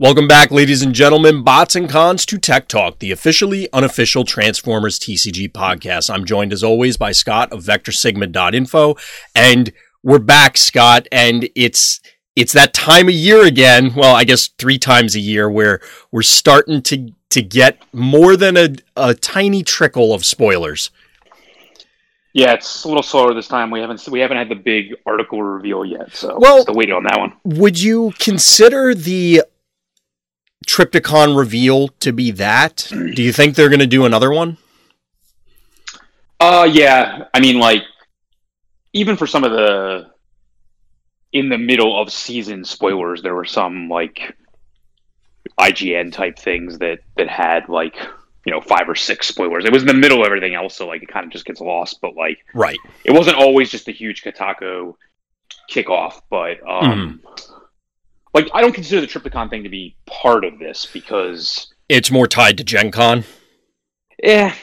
Welcome back, ladies and gentlemen, bots and cons to Tech Talk, the officially unofficial Transformers TCG podcast. I'm joined as always by Scott of VectorSigma.info, and we're back, Scott, and it's it's that time of year again. Well, I guess three times a year where we're starting to to get more than a, a tiny trickle of spoilers. Yeah, it's a little slower this time. We haven't we haven't had the big article reveal yet, so Well- still waiting on that one. Would you consider the Trypticon reveal to be that? Do you think they're going to do another one? Uh yeah, I mean like even for some of the in the middle of season spoilers, there were some like IGN type things that that had like you know five or six spoilers. It was in the middle of everything else, so like it kind of just gets lost. But like Right. it wasn't always just a huge Kotaku kickoff, but um, like I don't consider the Trypticon thing to be part of this because It's more tied to Gen Con. yeah,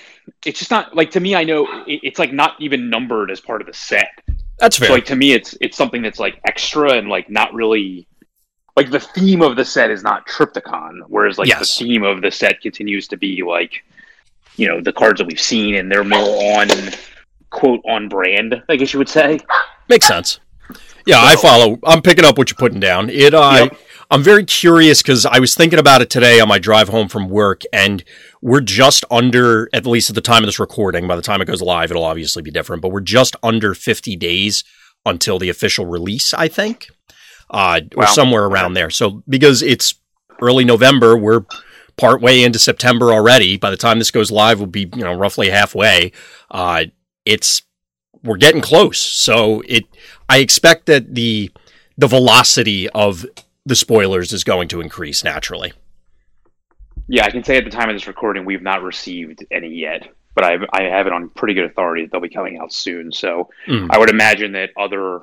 it's just not like to me. I know it, it's like not even numbered as part of the set. That's fair. So like to me, it's it's something that's like extra and like not really like the theme of the set is not Trypticon, whereas like Yes. the theme of the set continues to be like you know the cards that we've seen and they're more on quote on brand. I guess you would say. Makes sense. Yeah, I follow. I'm picking up what you're putting down. It. Uh, Yep. I'm very curious because I was thinking about it today on my drive home from work, and we're just under, at least at the time of this recording. By the time it goes live, it'll obviously be different, but we're just under 50 days until the official release. I think, uh, or somewhere around there. So because it's early November, we're partway into September already. By the time this goes live, we'll be you know roughly halfway. Uh, it's we're getting close. So it I expect that the the velocity of the spoilers is going to increase naturally. Yeah, I can say at the time of this recording, we've not received any yet, but I I have it on pretty good authority that they'll be coming out soon. So Mm. I would imagine that other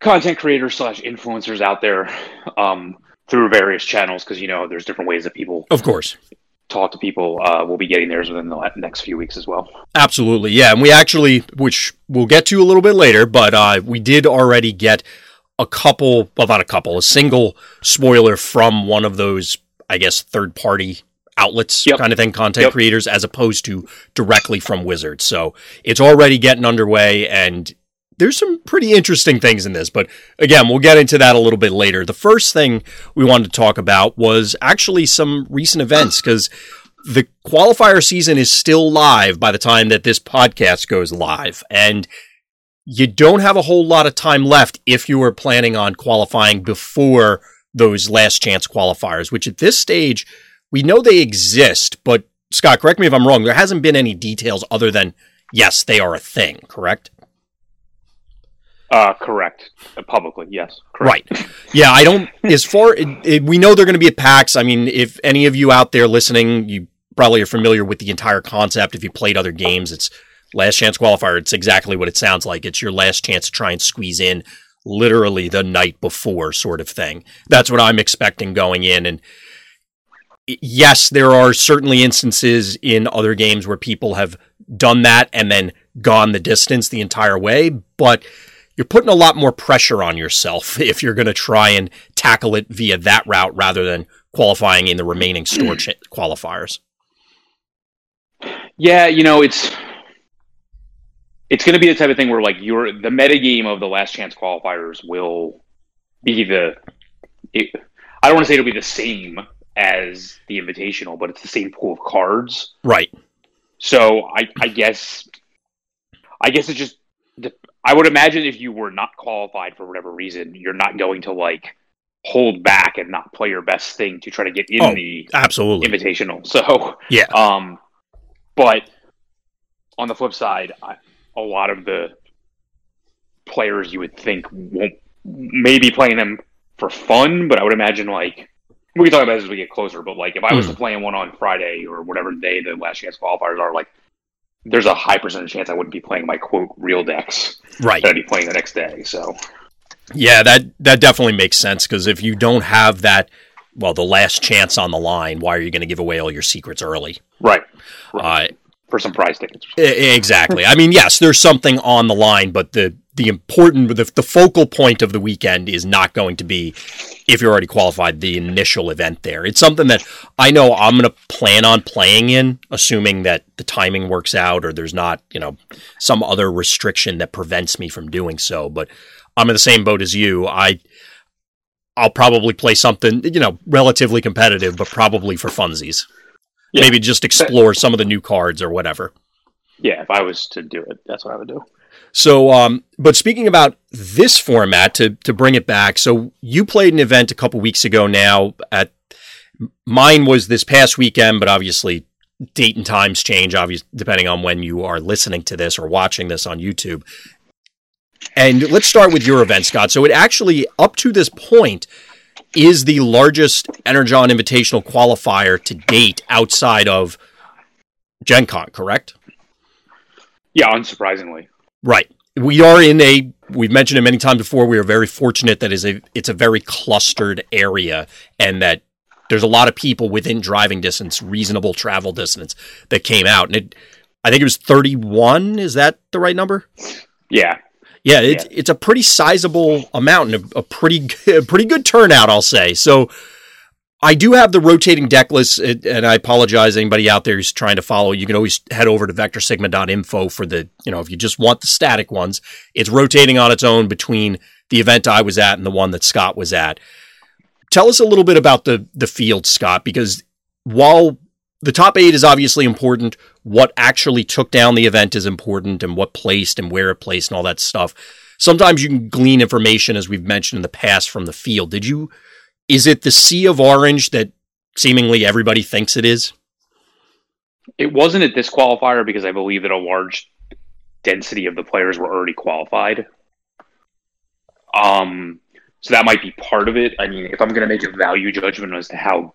content creators slash influencers out there um, through various channels, because you know there's different ways that people Of course. Talk to people, uh, will be getting theirs within the next few weeks as well. Absolutely. Yeah, and we actually which we'll get to a little bit later, but uh we did already get a couple, well not a couple, a single spoiler from one of those I guess third party outlets Yep. kind of thing, content Yep. creators as opposed to directly from Wizards. So, it's already getting underway and there's some pretty interesting things in this, but again, we'll get into that a little bit later. The first thing we wanted to talk about was actually some recent events because the qualifier season is still live by the time that this podcast goes live. And you don't have a whole lot of time left if you are planning on qualifying before those last chance qualifiers, which at this stage, we know they exist. But Scott, correct me if I'm wrong, there hasn't been any details other than, yes, they are a thing, correct? Uh, correct. Uh, publicly, yes. Correct. Right. Yeah, I don't. As far it, it, we know they're going to be at PAX. I mean, if any of you out there listening, you probably are familiar with the entire concept. If you played other games, it's last chance qualifier. It's exactly what it sounds like. It's your last chance to try and squeeze in, literally the night before, sort of thing. That's what I'm expecting going in. And yes, there are certainly instances in other games where people have done that and then gone the distance the entire way, but you're putting a lot more pressure on yourself if you're going to try and tackle it via that route rather than qualifying in the remaining store ch- qualifiers. Yeah, you know, it's it's going to be the type of thing where like your the metagame of the last chance qualifiers will be the it, I don't want to say it'll be the same as the invitational, but it's the same pool of cards. Right. So I I guess I guess it just I would imagine if you were not qualified for whatever reason, you're not going to like hold back and not play your best thing to try to get in Oh, the Absolutely. invitational. So Yeah. um, but on the flip side, I, a lot of the players you would think won't maybe playing them for fun, but I would imagine like we can talk about this as we get closer. But like if I was Hmm. to play in one on Friday or whatever day the last chance qualifiers are, like there's a high percentage chance I wouldn't be playing my quote real decks Right. that I'd be playing the next day. So Yeah, that that definitely makes sense because if you don't have that, well, the last chance on the line, why are you going to give away all your secrets early? right, Uh, for some prize tickets. Exactly. I mean, yes, there's something on the line, but the the important the, the focal point of the weekend is not going to be if you're already qualified the initial event there. It's something that i know i'm going to plan on playing in assuming that the timing works out or there's not you know some other restriction that prevents me from doing so. But i'm in the same boat as you. I i'll probably play something you know relatively competitive but probably for funsies. Yeah. maybe just explore some of the new cards or whatever. Yeah, if I was to do it, that's what I would do. So, um, but speaking about this format, to to bring it back, so you played an event a couple weeks ago. Now, at mine was this past weekend, but obviously date and times change, obviously depending on when you are listening to this or watching this on YouTube. And let's start with your event, Scott. So, it actually up to this point is the largest Energon Invitational qualifier to date outside of Gen Con, correct? Yeah, unsurprisingly. Right. We are in a we've mentioned it many times before, we are very fortunate that is a it's a very clustered area and that there's a lot of people within driving distance, reasonable travel distance that came out. And it I think it was 31, is that the right number? Yeah, Yeah, it's it's a pretty sizable amount and a, a pretty a pretty good turnout, I'll say. So I do have the rotating deck list, uh, and I apologize anybody out there who's trying to follow. You can always head over to vectorsigma.info for the you know if you just want the static ones. It's rotating on its own between the event I was at and the one that Scott was at. Tell us a little bit about the the field, Scott, because while the top eight is obviously important. What actually took down the event is important, and what placed and where it placed and all that stuff. Sometimes you can glean information, as we've mentioned in the past, from the field. Did you? Is it the sea of orange that seemingly everybody thinks it is? it wasn't at this qualifier because I believe that a large density of the players were already qualified. Um, so that might be part of it. I mean, if I'm going to make a value judgment as to how,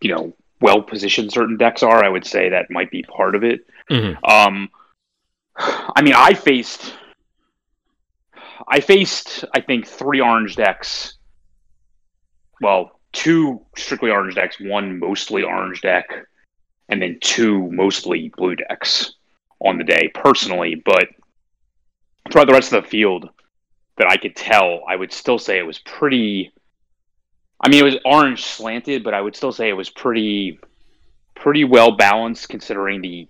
you know, well positioned certain decks are, I would say that might be part of it. Mhm. Um, I mean, I faced, I faced, I think three orange decks. Well, two strictly orange decks, one mostly orange deck, and then two mostly blue decks on the day personally. But throughout the rest of the field, that I could tell, I would still say it was pretty. I mean, it was orange slanted, but I would still say it was pretty, pretty well balanced considering the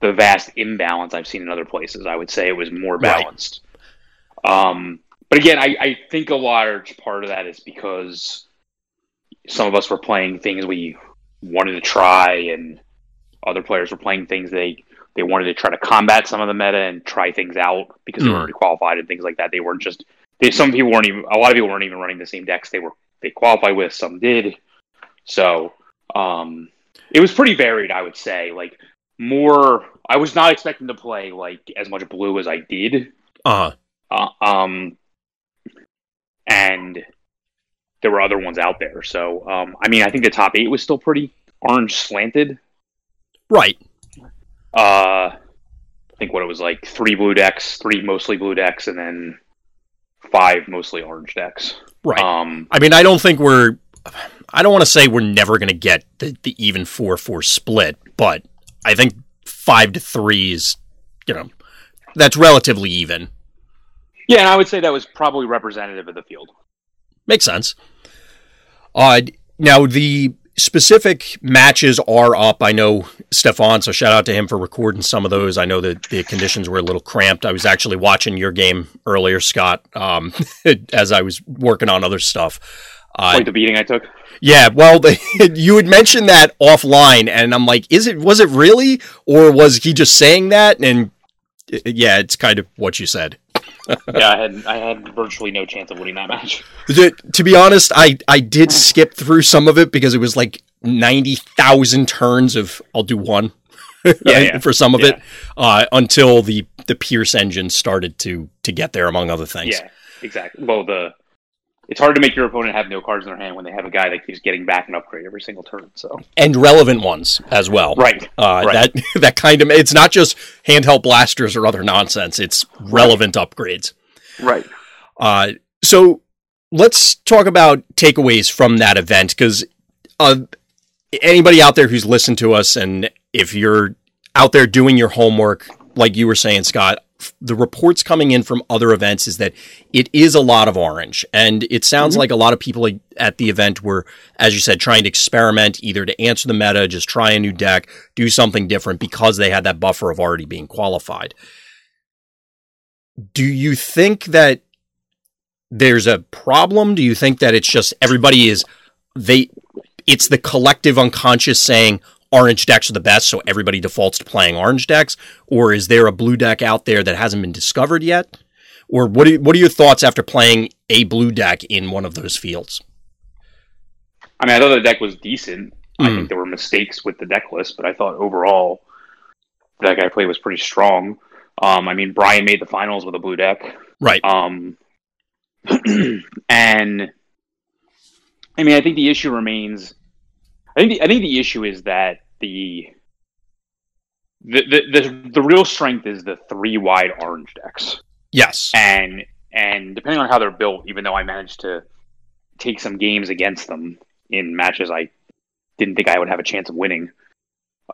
the vast imbalance I've seen in other places. I would say it was more Right. balanced. Um, but again, I, I think a large part of that is because some of us were playing things we wanted to try, and other players were playing things they they wanted to try to combat some of the meta and try things out because they were Mm. already qualified and things like that. They weren't just they, some people weren't even a lot of people weren't even running the same decks they were they qualified with. Some did, so um, it was pretty varied. I would say like more. I was not expecting to play like as much blue as I did. Uh-huh. Uh, um, and there were other ones out there. So, um, I mean, I think the top eight was still pretty orange slanted. right. Uh, I think what it was like three blue decks, three mostly blue decks, and then five mostly orange decks. Right. Um, I mean, I don't think we're. I don't want to say we're never going to get the, the even four four split, but I think five to three is, you know, that's relatively even. yeah, and I would say that was probably representative of the field. Makes sense. Uh, now the specific matches are up. I know Stefan, so shout out to him for recording some of those. I know that the conditions were a little cramped. I was actually watching your game earlier, Scott, um, as I was working on other stuff. Uh, Quite the beating I took. yeah, well, the, you had mentioned that offline, and I'm like, is it was it really, or was he just saying that? And yeah, it's kind of what you said. Yeah, I had I had virtually no chance of winning that match. To, to be honest, I, I did skip through some of it because it was like 90,000 turns of I'll do one yeah. for some of Yeah. it uh, until the, the Pierce engine started to, to get there, among other things. Yeah, exactly. Well, the it's hard to make your opponent have no cards in their hand when they have a guy that keeps getting back and upgrade every single turn. So And relevant ones as well. right, Uh, Right. That that kind of it's not just handheld blasters or other nonsense. It's relevant upgrades. right. Uh, so let's talk about takeaways from that event because uh, anybody out there who's listened to us, and if you're out there doing your homework, like you were saying, Scott, the reports coming in from other events is that it is a lot of orange. And it sounds mm-hmm. like a lot of people at the event were, as you said, trying to experiment either to answer the meta, just try a new deck, do something different because they had that buffer of already being qualified. Do you think that there's a problem? Do you think that it's just everybody is they it's the collective unconscious saying orange decks are the best, so everybody defaults to playing orange decks? Or is there a blue deck out there that hasn't been discovered yet? Or what are, what are your thoughts after playing a blue deck in one of those fields? I mean, I thought the deck was decent. Mm. I think there were mistakes with the deck list, but I thought overall the deck I played was pretty strong. Um, I mean, Brian made the finals with a blue deck, right? Um, and I mean, I think the issue remains I think the, I think the issue is that the the, the the the real strength is the three wide orange decks. Yes, and and depending on how they're built, even though I managed to take some games against them in matches I didn't think I would have a chance of winning,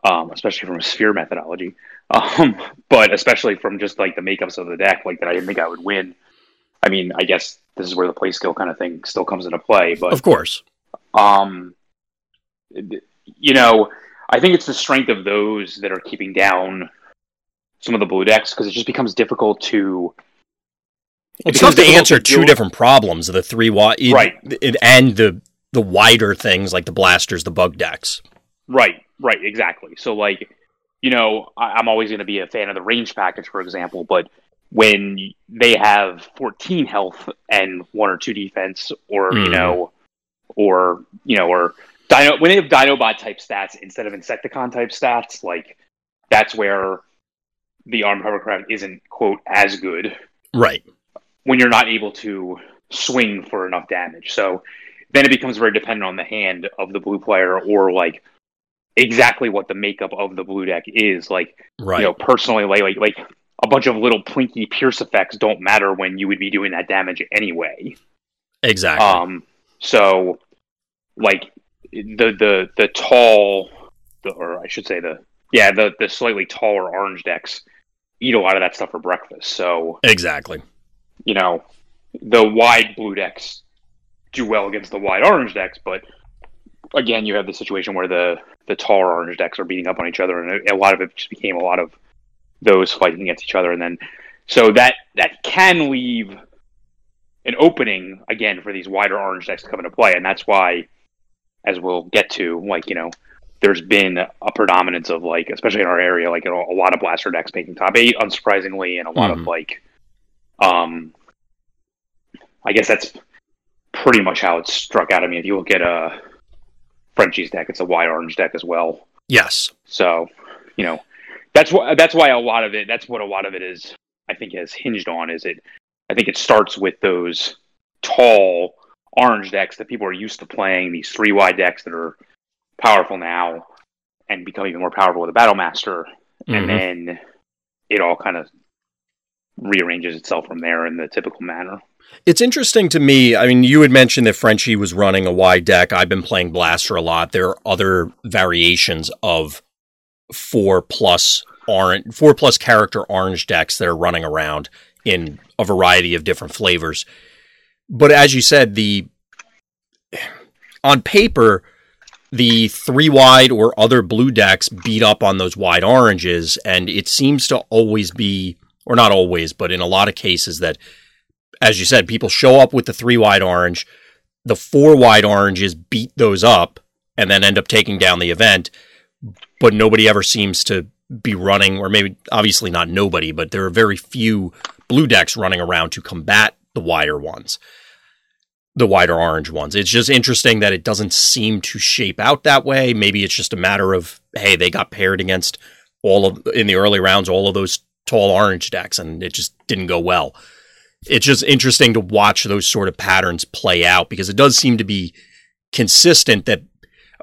um, especially from a sphere methodology, um, but especially from just like the makeups of the deck, like that I didn't think I would win. I mean, I guess this is where the play skill kind of thing still comes into play, but of course, um, you know, I think it's the strength of those that are keeping down some of the blue decks because it just becomes difficult to. It it's tough to answer to two different problems: the three wide, right, and the the wider things like the blasters, the bug decks. Right, right, exactly. So, like, you know, I, am always going to be a fan of the range package, for example, but when they have 14 health and one or two defense, or mm. you know, or you know, or Dino when they have Dinobot type stats instead of Insecticon type stats, like that's where the armed hovercraft isn't quote as good. Right. When you're not able to swing for enough damage. So then it becomes very dependent on the hand of the blue player or like exactly what the makeup of the blue deck is. Like right. you know, personally like like like a bunch of little plinky pierce effects don't matter when you would be doing that damage anyway. Exactly. Um so like the the the tall, the, or I should say the yeah the the slightly taller orange decks eat a lot of that stuff for breakfast. So exactly, you know, the wide blue decks do well against the wide orange decks, but again, you have the situation where the the taller orange decks are beating up on each other, and a, a lot of it just became a lot of those fighting against each other, and then so that that can leave an opening again for these wider orange decks to come into play, and that's why as we'll get to, like you know, there's been a predominance of like, especially in our area, like you know, a lot of blaster decks making top eight, unsurprisingly, and a lot mm-hmm. of like, um, I guess that's pretty much how it struck out. I mean, if you look at a Frenchie's deck, it's a wide orange deck as well. Yes. So, you know, that's what that's why a lot of it. That's what a lot of it is. I think has hinged on is it. I think it starts with those tall orange decks that people are used to playing, these three wide decks that are powerful now and become even more powerful with a Battle Master. Mm-hmm. And then it all kind of rearranges itself from there in the typical manner. It's interesting to me. I mean, you had mentioned that Frenchie was running a wide deck. I've been playing Blaster a lot. There are other variations of four plus orange, four plus character orange decks that are running around in a variety of different flavors but as you said, the on paper, the three wide or other blue decks beat up on those wide oranges, and it seems to always be, or not always, but in a lot of cases, that as you said, people show up with the three wide orange, the four wide oranges beat those up, and then end up taking down the event. But nobody ever seems to be running, or maybe obviously not nobody, but there are very few blue decks running around to combat the wider ones, the wider orange ones. It's just interesting that it doesn't seem to shape out that way. Maybe it's just a matter of hey, they got paired against all of in the early rounds all of those tall orange decks, and it just didn't go well. It's just interesting to watch those sort of patterns play out because it does seem to be consistent that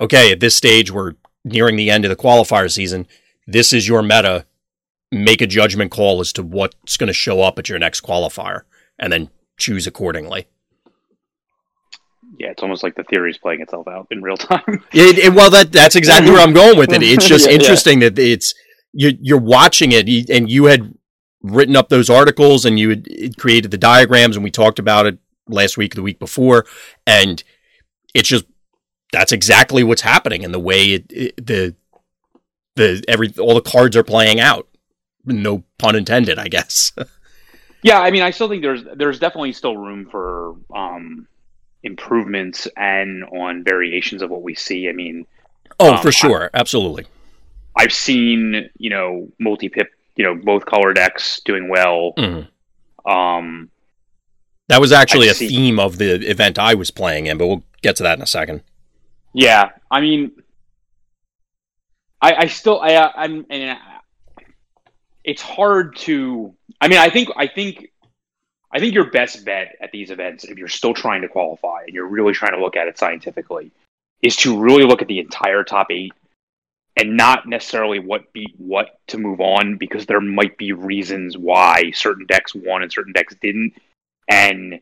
okay, at this stage we're nearing the end of the qualifier season. This is your meta. Make a judgment call as to what's going to show up at your next qualifier, and then choose accordingly. Yeah, it's almost like the theory is playing itself out in real time. it, it, well, that that's exactly where I'm going with it. It's just yeah, interesting yeah. that it's you're, you're watching it, and you had written up those articles and you had created the diagrams and we talked about it last week, the week before, and it's just that's exactly what's happening and the way it, it, the the every all the cards are playing out. No pun intended, I guess. yeah, I mean, I still think there's there's definitely still room for um, improvements and on variations of what we see. I mean, oh, um, for sure, I, absolutely. I've seen you know multi pip, you know both color decks doing well. Mm-hmm. Um, that was actually I've a seen, theme of the event I was playing in, but we'll get to that in a second. Yeah, I mean, I, I still, I, I'm, and it's hard to. I mean, I think, I think, I think your best bet at these events, if you're still trying to qualify and you're really trying to look at it scientifically, is to really look at the entire top eight and not necessarily what beat what to move on because there might be reasons why certain decks won and certain decks didn't and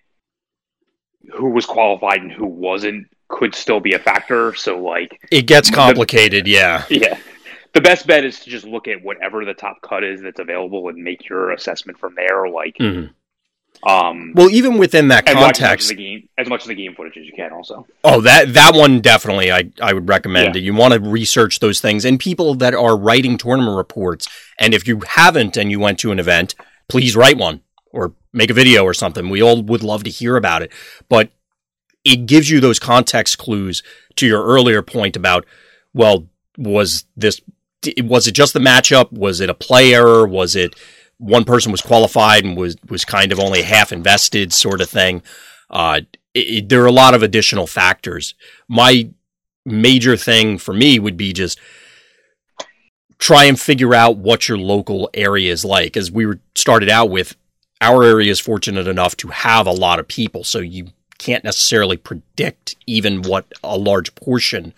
who was qualified and who wasn't could still be a factor. So like it gets complicated, the, yeah. Yeah. The best bet is to just look at whatever the top cut is that's available and make your assessment from there. Like mm-hmm. Um, well, even within that context, as much, as, game, as much, of the game footage as you can, also. Oh, that that one definitely, I I would recommend. Yeah. You want to research those things and people that are writing tournament reports. And if you haven't and you went to an event, please write one or make a video or something. We all would love to hear about it, but it gives you those context clues to your earlier point about, well, was this, was it just the matchup? Was it a play error? Was it one person was qualified and was, was kind of only half invested sort of thing? Uh, it, there are a lot of additional factors. My major thing for me would be just try and figure out what your local area is like. As we were started out with, our area is fortunate enough to have a lot of people, so you can't necessarily predict even what a large portion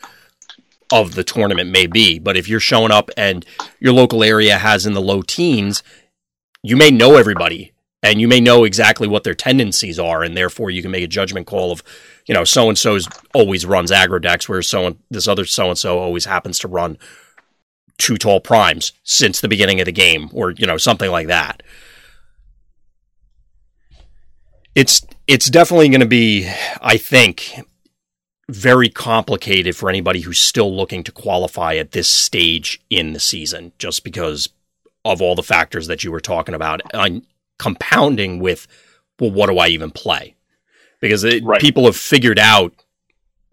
of the tournament may be. But if you're showing up and your local area has in the low teens, you may know everybody and you may know exactly what their tendencies are, and therefore you can make a judgment call of, you know, so and so's always runs aggro decks, whereas so this other so and so always happens to run two tall primes since the beginning of the game, or you know something like that. It's it's definitely going to be, I think, very complicated for anybody who's still looking to qualify at this stage in the season, just because of all the factors that you were talking about, and compounding with, well, what do I even play? Because it, right. people have figured out,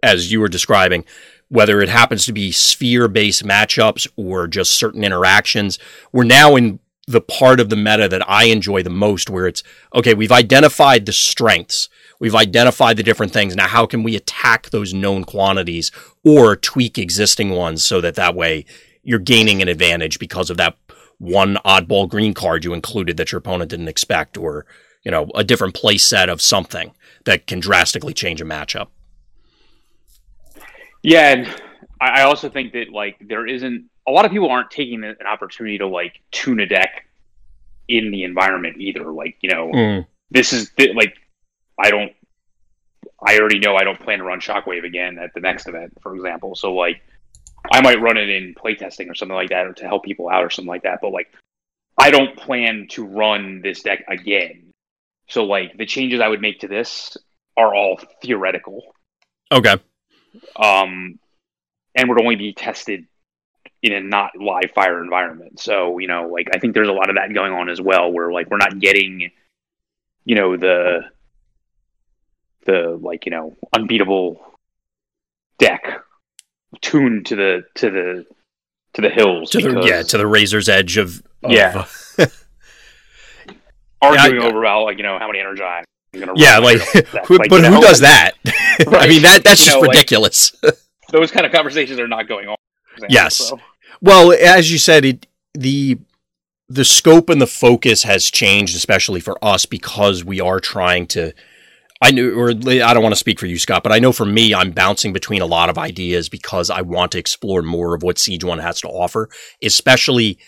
as you were describing, whether it happens to be sphere based matchups or just certain interactions. We're now in the part of the meta that I enjoy the most, where it's okay, we've identified the strengths, we've identified the different things. Now, how can we attack those known quantities or tweak existing ones so that that way you're gaining an advantage because of that one oddball green card you included that your opponent didn't expect, or you know, a different play set of something that can drastically change a matchup. Yeah, and I also think that like there isn't a lot of people aren't taking an opportunity to like tune a deck in the environment either. Like, you know, mm. this is like, I don't, I already know I don't plan to run Shockwave again at the next event, for example. So, like, I might run it in playtesting or something like that or to help people out or something like that. But, like, I don't plan to run this deck again. So, like, the changes I would make to this are all theoretical. Okay. Um, and would only be tested in a not live fire environment. So, you know, like I think there's a lot of that going on as well where like we're not getting, you know, the the like, you know, unbeatable deck tuned to the to the to the hills. To the, yeah, to the razor's edge of, of Yeah. Uh, arguing yeah, I, over how like, you know, how many energy yeah, like, who, like, but who know, does that? Right. I mean, that that's just know, ridiculous. Like, those kind of conversations are not going on. Example, yes. So. Well, as you said, it, the the scope and the focus has changed, especially for us, because we are trying to. I knew, or I don't want to speak for you, Scott, but I know for me, I'm bouncing between a lot of ideas because I want to explore more of what Siege One has to offer, especially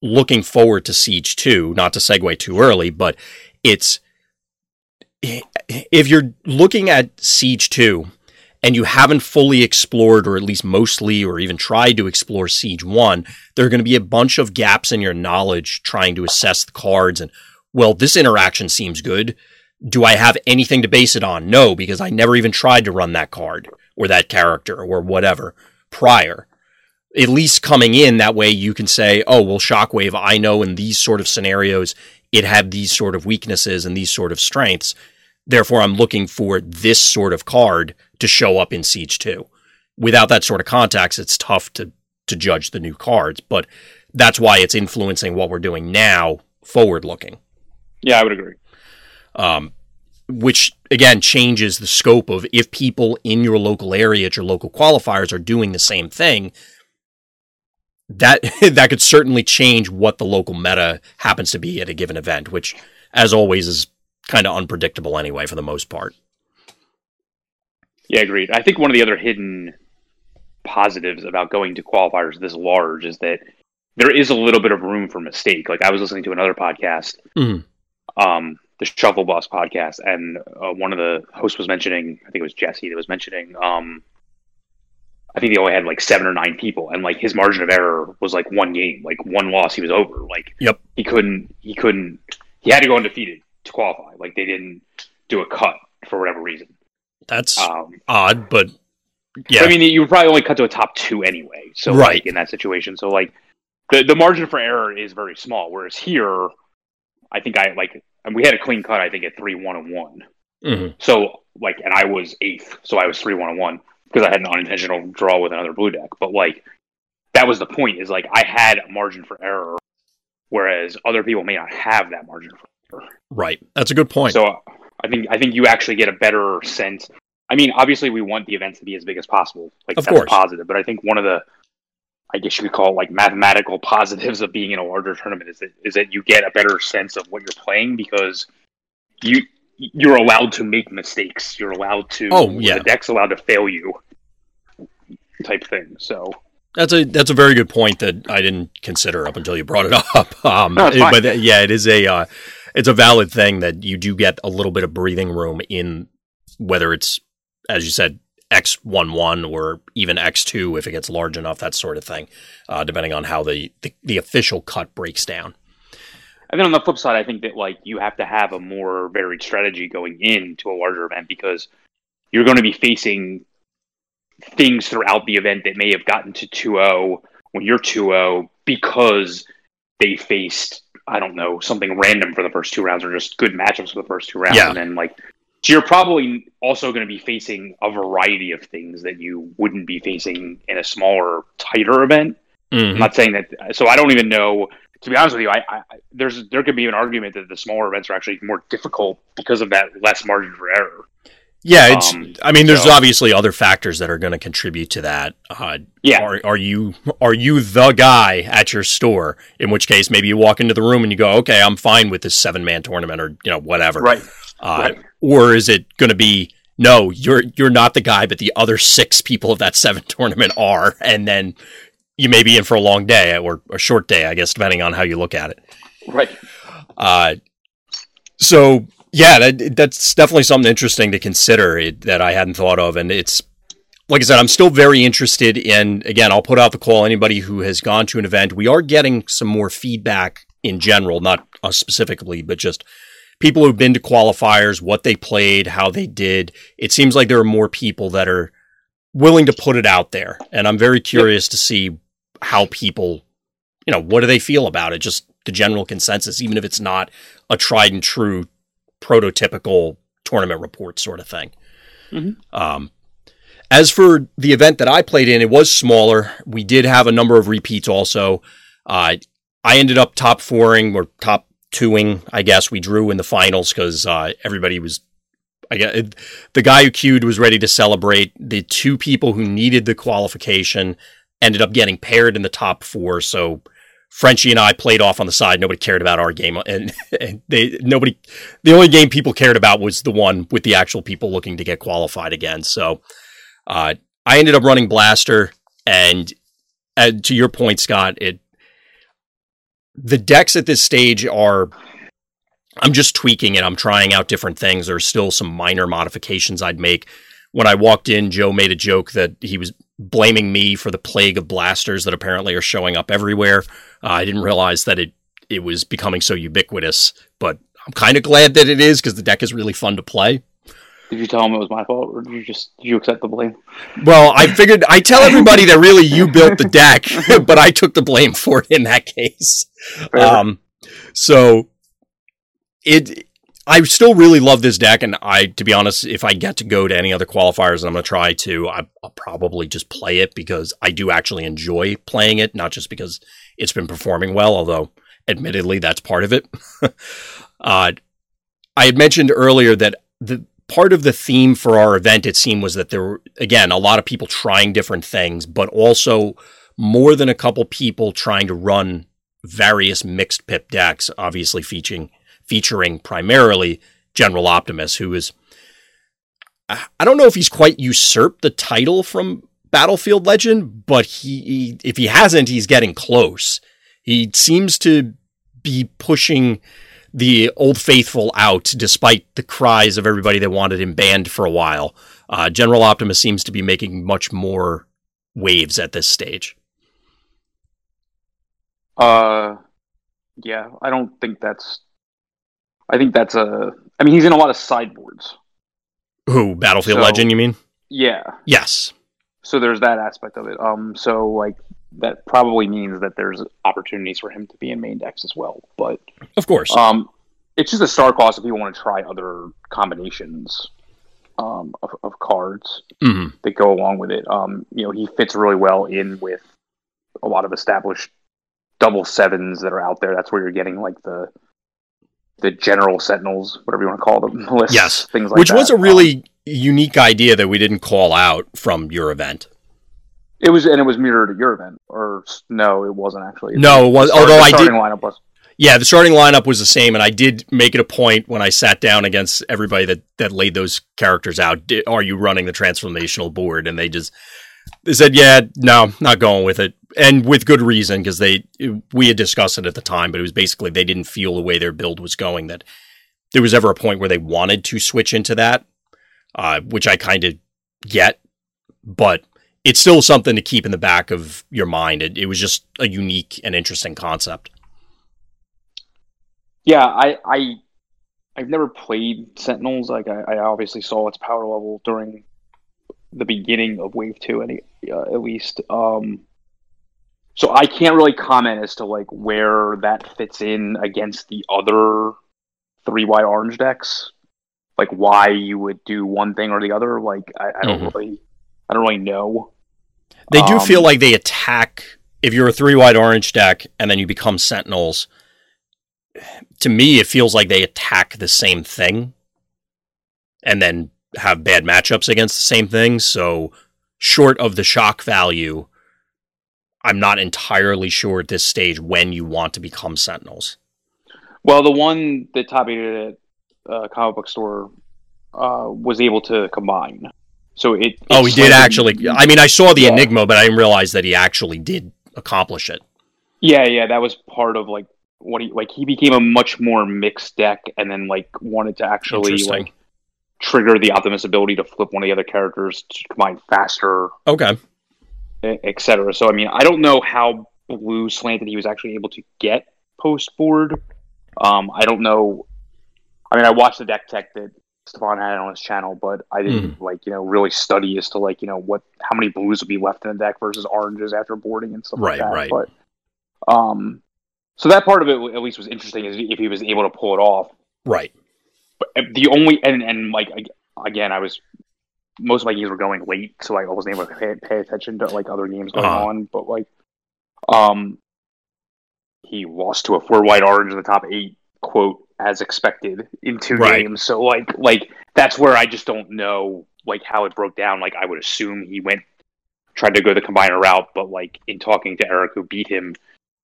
looking forward to Siege Two. Not to segue too early, but it's if you're looking at Siege Two and you haven't fully explored, or at least mostly, or even tried to explore Siege 1, there are going to be a bunch of gaps in your knowledge trying to assess the cards. And, well, this interaction seems good. Do I have anything to base it on? No, because I never even tried to run that card or that character or whatever prior. At least coming in that way, you can say, oh, well, Shockwave, I know in these sort of scenarios, it had these sort of weaknesses and these sort of strengths. Therefore, I'm looking for this sort of card to show up in Siege 2. Without that sort of context, it's tough to, to judge the new cards, but that's why it's influencing what we're doing now, forward looking. Yeah, I would agree. Um, which again changes the scope of if people in your local area at your local qualifiers are doing the same thing that that could certainly change what the local meta happens to be at a given event which as always is kind of unpredictable anyway for the most part. Yeah agreed. I think one of the other hidden positives about going to qualifiers this large is that there is a little bit of room for mistake. Like i was listening to another podcast mm. um, the Shuffle Boss podcast, and uh, one of the hosts was mentioning, I think it was Jesse that was mentioning, um, I think they only had like seven or nine people, and like his margin of error was like one game, like one loss, he was over. Like, yep, he couldn't, he couldn't, he had to go undefeated to qualify. Like, they didn't do a cut for whatever reason. That's um, odd, but yeah, I mean, you would probably only cut to a top two anyway. So, right like, in that situation, so like the the margin for error is very small. Whereas here, I think I like and we had a clean cut. I think at three one and one. Mm-hmm. So like, and I was eighth, so I was three one and one because I had an unintentional draw with another blue deck. But like, that was the point. Is like I had a margin for error, whereas other people may not have that margin for error. Right. That's a good point. So I think I think you actually get a better sense. I mean, obviously, we want the events to be as big as possible. Like of that's course. positive. But I think one of the I guess you could call it like mathematical positives of being in a larger tournament is that is that you get a better sense of what you're playing because you you're allowed to make mistakes. You're allowed to oh yeah the deck's allowed to fail you type thing. So that's a that's a very good point that I didn't consider up until you brought it up. Um, no, but yeah, it is a uh, it's a valid thing that you do get a little bit of breathing room in whether it's as you said X11 or even X2 if it gets large enough, that sort of thing, uh, depending on how the, the, the official cut breaks down. And then on the flip side, I think that like you have to have a more varied strategy going into a larger event because you're going to be facing things throughout the event that may have gotten to 2-0 when you're 2-0 because they faced I don't know something random for the first two rounds or just good matchups for the first two rounds, yeah. and then like so you're probably also going to be facing a variety of things that you wouldn't be facing in a smaller, tighter event. Mm-hmm. I'm not saying that. So I don't even know. To be honest with you, I, I, there's there could be an argument that the smaller events are actually more difficult because of that less margin for error. Yeah, it's. Um, I mean, there's so. obviously other factors that are going to contribute to that. Uh, yeah, are, are you are you the guy at your store? In which case, maybe you walk into the room and you go, "Okay, I'm fine with this seven man tournament," or you know, whatever. Right. Uh, right. Or is it going to be no? You're you're not the guy, but the other six people of that seven tournament are, and then you may be in for a long day or a short day, I guess, depending on how you look at it. Right. Uh, so yeah, that, that's definitely something interesting to consider it, that I hadn't thought of, and it's like I said, I'm still very interested in. Again, I'll put out the call. Anybody who has gone to an event, we are getting some more feedback in general, not us specifically, but just people who've been to qualifiers, what they played, how they did. It seems like there are more people that are willing to put it out there, and I'm very curious yep. to see how people, you know, what do they feel about it? Just the general consensus, even if it's not a tried and true prototypical tournament report sort of thing. Mm-hmm. Um, as for the event that I played in, it was smaller. We did have a number of repeats also. Uh, I ended up top fouring or top twoing, I guess. We drew in the finals because uh, everybody was. I guess the guy who queued was ready to celebrate. The two people who needed the qualification ended up getting paired in the top four. So Frenchie and I played off on the side. Nobody cared about our game, and, and, they nobody. The only game people cared about was the one with the actual people looking to get qualified again. So uh, I ended up running Blaster, and, and to your point, Scott, it the decks at this stage are I'm just tweaking it. I'm trying out different things. There's still some minor modifications I'd make. when I walked in, Joe made a joke that he was blaming me for the plague of blasters that apparently are showing up everywhere. Uh, I didn't realize that it it was becoming so ubiquitous, but I'm kind of glad that it is because the deck is really fun to play. Did you tell him it was my fault, or did you just did you accept the blame? Well, I figured I tell everybody that really you built the deck, but I took the blame for it in that case. Um, so it, I still really love this deck, and I, to be honest, if I get to go to any other qualifiers, and I'm going to try to, I, I'll probably just play it because I do actually enjoy playing it, not just because it's been performing well, although admittedly that's part of it. uh, I had mentioned earlier that the part of the theme for our event, it seemed, was that there were, again, a lot of people trying different things, but also more than a couple people trying to run various mixed pip decks, obviously featuring, featuring primarily General Optimus, who is, I don't know if he's quite usurped the title from Battlefield Legend, but he, he if he hasn't, he's getting close. He seems to be pushing the old faithful out, despite the cries of everybody that wanted him banned for a while. Uh, General Optimus seems to be making much more waves at this stage. Uh, yeah, I don't think that's. I think that's a. I mean, he's in a lot of sideboards. Who Battlefield so, Legend? You mean? Yeah. Yes. So there's that aspect of it. Um. So like that probably means that there's opportunities for him to be in main decks as well. But of course, um, it's just a star cost if you want to try other combinations um, of, of, cards mm-hmm. that go along with it. Um, you know, he fits really well in with a lot of established double sevens that are out there. That's where you're getting like the the general sentinels, whatever you want to call them, lists, yes, things like that. which that. was a really um, unique idea that we didn't call out from your event. It was, and it was mirrored at your event, or no, it wasn't actually. No, it was. although I did. Lineup was. Yeah, the starting lineup was the same, and I did make it a point when I sat down against everybody that that laid those characters out. Did, are you running the transformational board? And they just they said, "Yeah, no, not going with it," and with good reason because they we had discussed it at the time, but it was basically they didn't feel the way their build was going that there was ever a point where they wanted to switch into that, uh, which I kind of get, but it's still something to keep in the back of your mind. It, it was just a unique and interesting concept. Yeah, I, I I've never played Sentinels. Like I, I obviously saw its power level during the beginning of Wave Two, any uh, at least. Um, so I can't really comment as to like where that fits in against the other three wide orange decks. Like why you would do one thing or the other. Like I, I don't mm-hmm. really I don't really know. They do um, feel like they attack if you're a three wide orange deck and then you become sentinels. To me, it feels like they attack the same thing and then have bad matchups against the same thing. So, short of the shock value, I'm not entirely sure at this stage when you want to become sentinels. Well, the one that Top Eight at uh, comic book store uh, was able to combine. So it. Oh, he did actually. I mean, I saw the yeah. Enigma, but I didn't realize that he actually did accomplish it. Yeah, yeah, that was part of like what he like. He became a much more mixed deck, and then like wanted to actually like trigger the Optimus ability to flip one of the other characters to combine faster. Okay. Etc. So I mean, I don't know how blue slanted he was actually able to get post board. Um, I don't know. I mean, I watched the deck tech that Stefan had on his channel, but I didn't mm. like you know really study as to like you know what how many blues would be left in the deck versus oranges after boarding and stuff right, like that. Right, right. But um, so that part of it at least was interesting is if he was able to pull it off. Right. But the only and and like again, I was most of my games were going late, so like I wasn't able to pay, pay attention to like other games going uh-huh. on. But like, um, he lost to a four wide orange in the top eight quote as expected in two right. games. So like like that's where I just don't know like how it broke down. Like I would assume he went tried to go the combiner route, but like in talking to Eric who beat him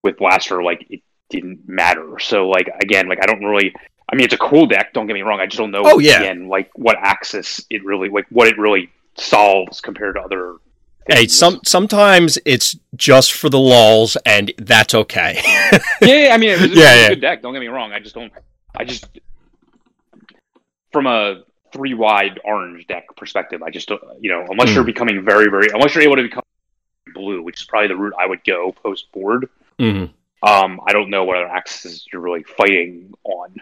with Blaster, like it didn't matter. So like again, like I don't really I mean it's a cool deck, don't get me wrong. I just don't know oh, yeah. again like what axis it really like what it really solves compared to other Hey, some sometimes it's just for the lulls, and that's okay. yeah, I mean, it was, yeah, it yeah. a good deck. Don't get me wrong. I just don't. I just from a three wide orange deck perspective, I just don't, you know, unless you're Mm. becoming very, very, unless you're able to become blue, which is probably the route I would go post board. Mhm. Um, I don't know what other axes you're really fighting on.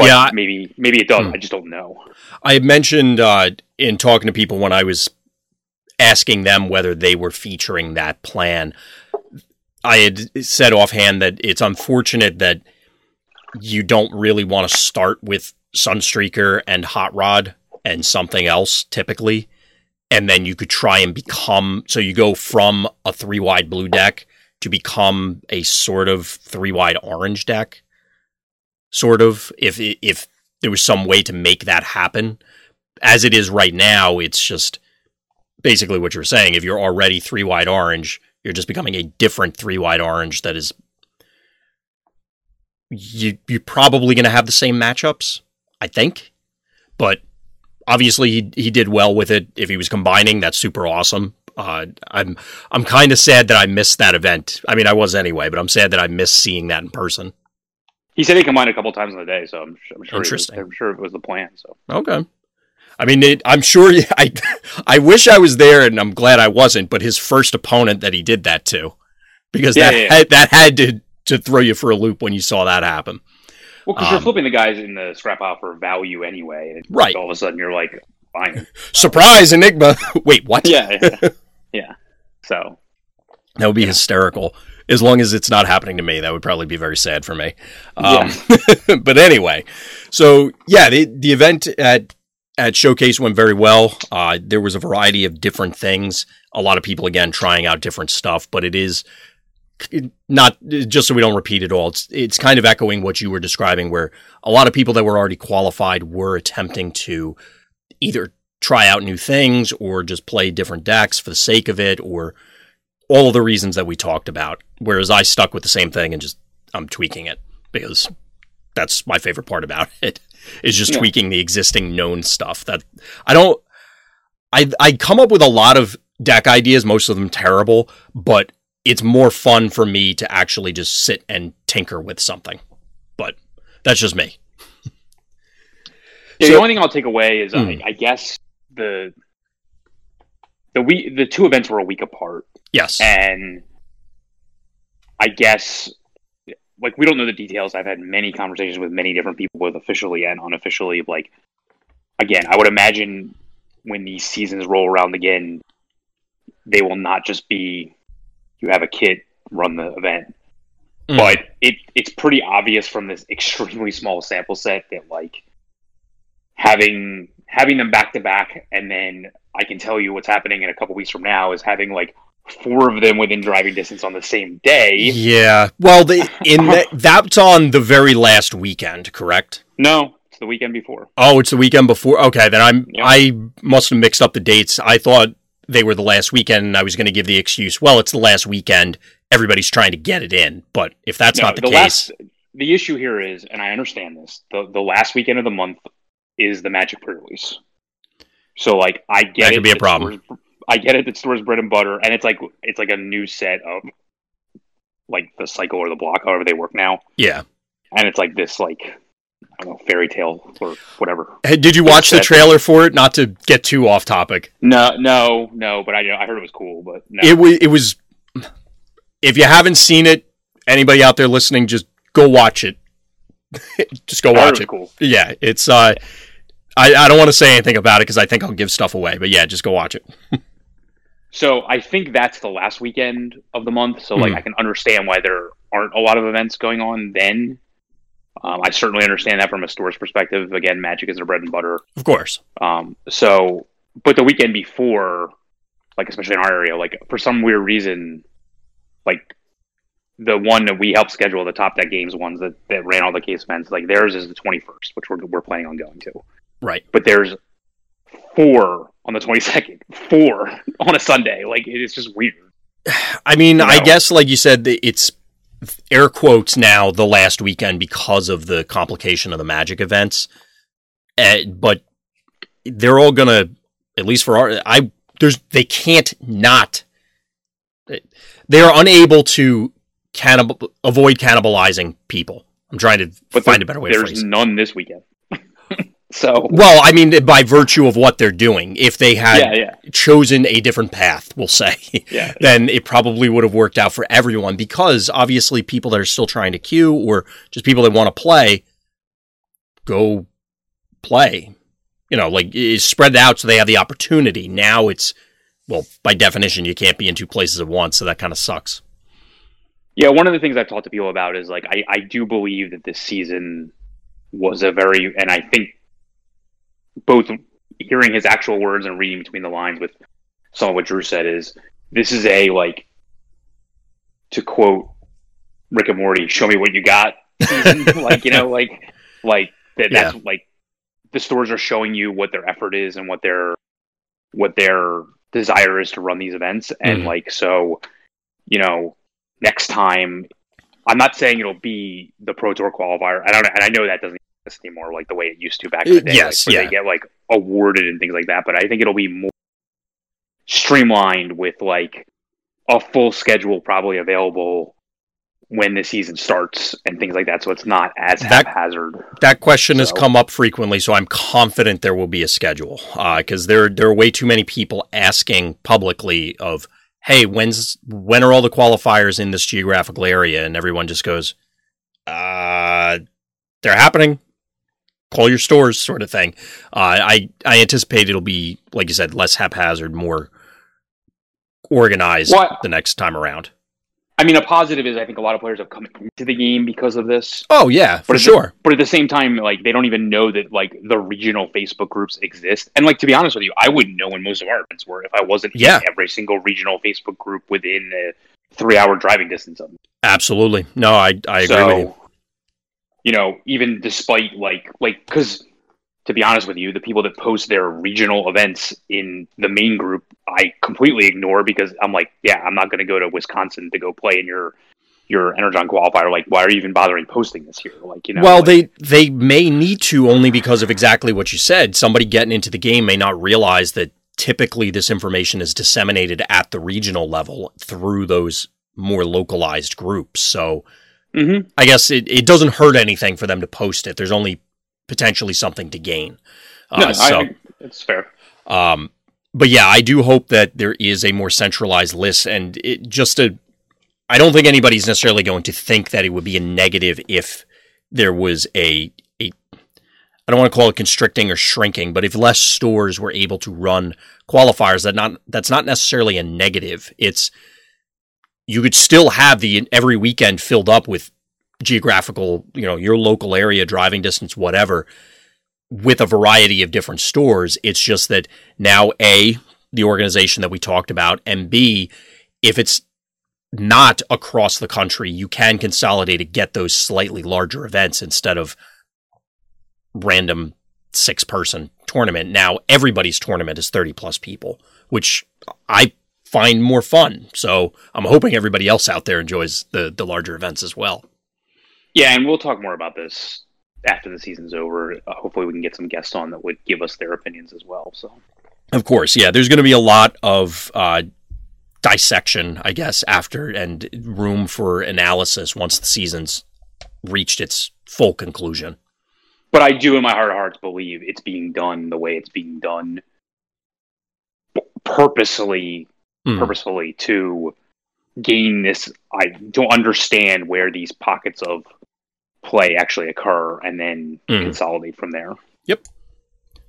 But Yeah, maybe maybe it does. Hmm. I just don't know. I had mentioned uh, in talking to people when I was asking them whether they were featuring that plan. I had said offhand that it's unfortunate that you don't really want to start with Sunstreaker and Hot Rod and something else typically, and then you could try and become so you go from a three wide blue deck to become a sort of three wide orange deck. Sort of, if if there was some way to make that happen. As it is right now, it's just basically what you're saying. If you're already three wide orange, you're just becoming a different three wide orange that is you you're probably going to have the same matchups, I think. But obviously he he did well with it. If he was combining, that's super awesome. Uh, I'm I'm kind of sad that I missed that event. I mean, I was anyway, but I'm sad that I missed seeing that in person. He said he combined a couple times in the day, so I'm, I'm sure. It was, I'm sure it was the plan. So Okay. I mean, it, I'm sure. I I wish I was there, and I'm glad I wasn't. But his first opponent that he did that to, because Yeah, that yeah, yeah. Had, that had to to throw you for a loop when you saw that happen. well, because Um, you're flipping the guys in the scrap pile for value anyway, and Right. all of a sudden you're like fine. Surprise, Enigma! Wait, what? yeah, yeah, yeah. So That would be hysterical. As long as it's not happening to me, that would probably be very sad for me. Um, but anyway, so yeah, the the event at at Showcase went very well. Uh, there was a variety of different things. A lot of people again trying out different stuff, but it is not just so we don't repeat it all. It's it's kind of echoing what you were describing, where a lot of people that were already qualified were attempting to either try out new things or just play different decks for the sake of it, or all of the reasons that we talked about. Whereas I stuck with the same thing and just I'm tweaking it because that's my favorite part about it is just Yeah. tweaking the existing known stuff that I don't I I come up with a lot of deck ideas, most of them terrible, but it's more fun for me to actually just sit and tinker with something. But that's just me. Yeah, So- the only thing I'll take away is Mm. I, I guess the the week the two events were a week apart, Yes. and I guess like we don't know the details. I've had many conversations with many different people, both officially and unofficially. Like again, I would imagine when these seasons roll around again, they will not just be you have a kid run the event, Mm. but it it's pretty obvious from this extremely small sample set that like having having them back to back and then I can tell you what's happening in a couple weeks from now is having like four of them within driving distance on the same day. Yeah. Well, the, in that, that's on the very last weekend, correct? No, it's the weekend before. Oh, it's the weekend before. Okay, then I'm Yeah. I must have mixed up the dates. I thought they were the last weekend, and I was going to give the excuse. Well, it's the last weekend. Everybody's trying to get it in, but if that's No, not the, the case, last the issue here is, and I understand this, the the last weekend of the month is the Magic pre-release. So like I get That it. could be a problem. I get it that stores bread and butter, and it's like it's like a new set of like the cycle or the block, however they work now, yeah. and it's like this like I don't know fairy tale or whatever. Hey, did you watch the trailer for it? Not to get too off topic. No, no, no. But I I heard it was cool, but no. It was. It was. If you haven't seen it, anybody out there listening, just go watch it. just go watch it it. cool. Yeah, it's. uh I, I don't want to say anything about it because I think I'll give stuff away. But yeah, just go watch it. So I think that's the last weekend of the month. So like Hmm. I can understand why there aren't a lot of events going on then. Um, I certainly understand that from a store's perspective. Again, Magic is their bread and butter. Of course. Um, so, but the weekend before, like especially in our area, like for some weird reason, like the one that we helped schedule, the top deck games ones that, that ran all the case events, like theirs is the twenty first, which we're we're planning on going to. Right. But there's four on the twenty second, four on a Sunday. Like it's just weird. I mean, You I guess, like you said, it's air quotes now the last weekend because of the complication of the Magic events. Uh, but they're all gonna, at least for our, I there's they can't not. They are unable to cannibal avoid cannibalizing people. I'm trying to But find there- a better way to there's none this weekend. So Well, I mean, by virtue of what they're doing, if they had yeah, yeah, chosen a different path, we'll say, yeah. then it probably would have worked out for everyone because obviously people that are still trying to queue or just people that want to play go play. You know, like it's spread out so they have the opportunity. Now it's well, by definition, you can't be in two places at once, so that kind of sucks. Yeah, one of the things I've talked to people about is like I, I do believe that this season was a very and I think both hearing his actual words and reading between the lines with some of what Drew said is this is a like to quote Rick and Morty, show me what you got. Like, you know, like like that that's like the stores are showing you what their effort is and what their what their desire is to run these events. And Mhm. like so you know next time i'm not saying it'll be the pro tour qualifier. I don't and i know that doesn't anymore like the way it used to back in the Uh, day yes, like, yeah. they get like awarded and things like that but i think it'll be more streamlined with like a full schedule probably available when the season starts and things like that so it's not as That- haphazard That question has come up frequently, so I'm confident there will be a schedule because there there are way too many people asking publicly of, "Hey, when's when are all the qualifiers in this geographical area?" And everyone just goes, "Uh, they're happening. Call your stores, sort of thing." Uh, I I anticipate it'll be like you said, less haphazard, more organized Well, the next time around. I mean, a positive is I think a lot of players have come into the game because of this. Oh yeah, for at the- sure. But at the same time, like they don't even know that like the regional Facebook groups exist. And like to be honest with you, I wouldn't know when most of our events were if I wasn't Yeah. in every single regional Facebook group within a three-hour driving distance of me. Absolutely. No, I I agree so, with you. You know, even despite like like because to be honest with you, the people that post their regional events in the main group, I completely ignore because I'm like, yeah, I'm not going to go to Wisconsin to go play in your your Energon qualifier. Like, why are you even bothering posting this here? Like, you know, well, like- they they may need to only because of exactly what you said. Somebody getting into the game may not realize that typically this information is disseminated at the regional level through those more localized groups. So Mhm. I guess it, it doesn't hurt anything for them to post it. There's only potentially something to gain. Uh, No, so, I, it's fair. um, but yeah, I do hope that there is a more centralized list, and it just a. I don't think anybody's necessarily going to think that it would be a negative if there was a a. I don't want to call it constricting or shrinking, but if less stores were able to run qualifiers, that not that's not necessarily a negative. It's you could still have the every weekend filled up with geographical, you know, your local area, driving distance, whatever, with a variety of different stores. It's just that now, A, the organization that we talked about, and B, if it's not across the country, you can consolidate and get those slightly larger events instead of random six person tournament. Now, everybody's tournament is 30 plus people, which I find more fun. So I'm hoping everybody else out there enjoys the, the larger events as well. Yeah, and we'll talk more about this after the season's over. Uh, hopefully, we can get some guests on that would give us their opinions as well. So, Of course, yeah. There's going to be a lot of uh, dissection, I guess, after and room for analysis once the season's reached its full conclusion. but I do, in my heart of hearts, believe it's being done the way it's being done, purposely, Mm. purposefully to gain this. I don't understand where these pockets of play actually occur, and then Mm. consolidate from there. Yep.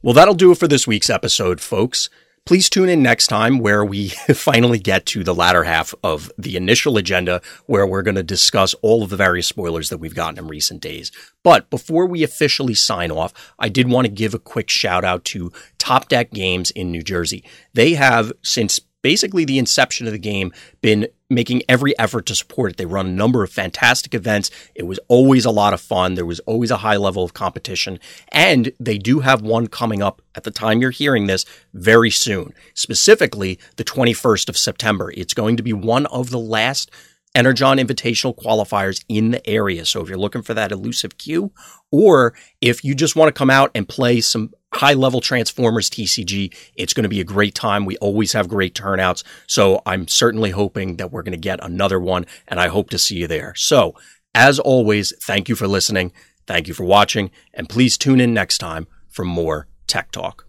Well, that'll do it for this week's episode, folks. Please tune in next time where we finally get to the latter half of the initial agenda where we're going to discuss all of the various spoilers that we've gotten in recent days. But before we officially sign off, I did want to give a quick shout out to Top Deck Games in New Jersey. They have, since basically the inception of the game, been making every effort to support it. They run a number of fantastic events. It was always a lot of fun. There was always a high level of competition. And they do have one coming up at the time you're hearing this very soon, specifically the 21st of September. It's going to be one of the last Energon Invitational qualifiers in the area. So if you're looking for that elusive queue, or if you just want to come out and play some high level Transformers TCG, it's going to be a great time. We always have great turnouts. So I'm certainly hoping that we're going to get another one, and I hope to see you there. So as always, thank you for listening. Thank you for watching, and please tune in next time for more tech talk.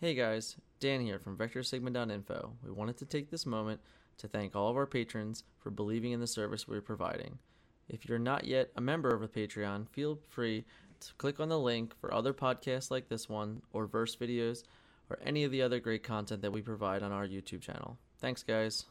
Hey guys, Dan here from VectorSigma.info. We wanted to take this moment to thank all of our patrons for believing in the service we're providing. If you're not yet a member of the Patreon, feel free click on the link for other podcasts like this one, or verse videos, or any of the other great content that we provide on our YouTube channel. Thanks, guys.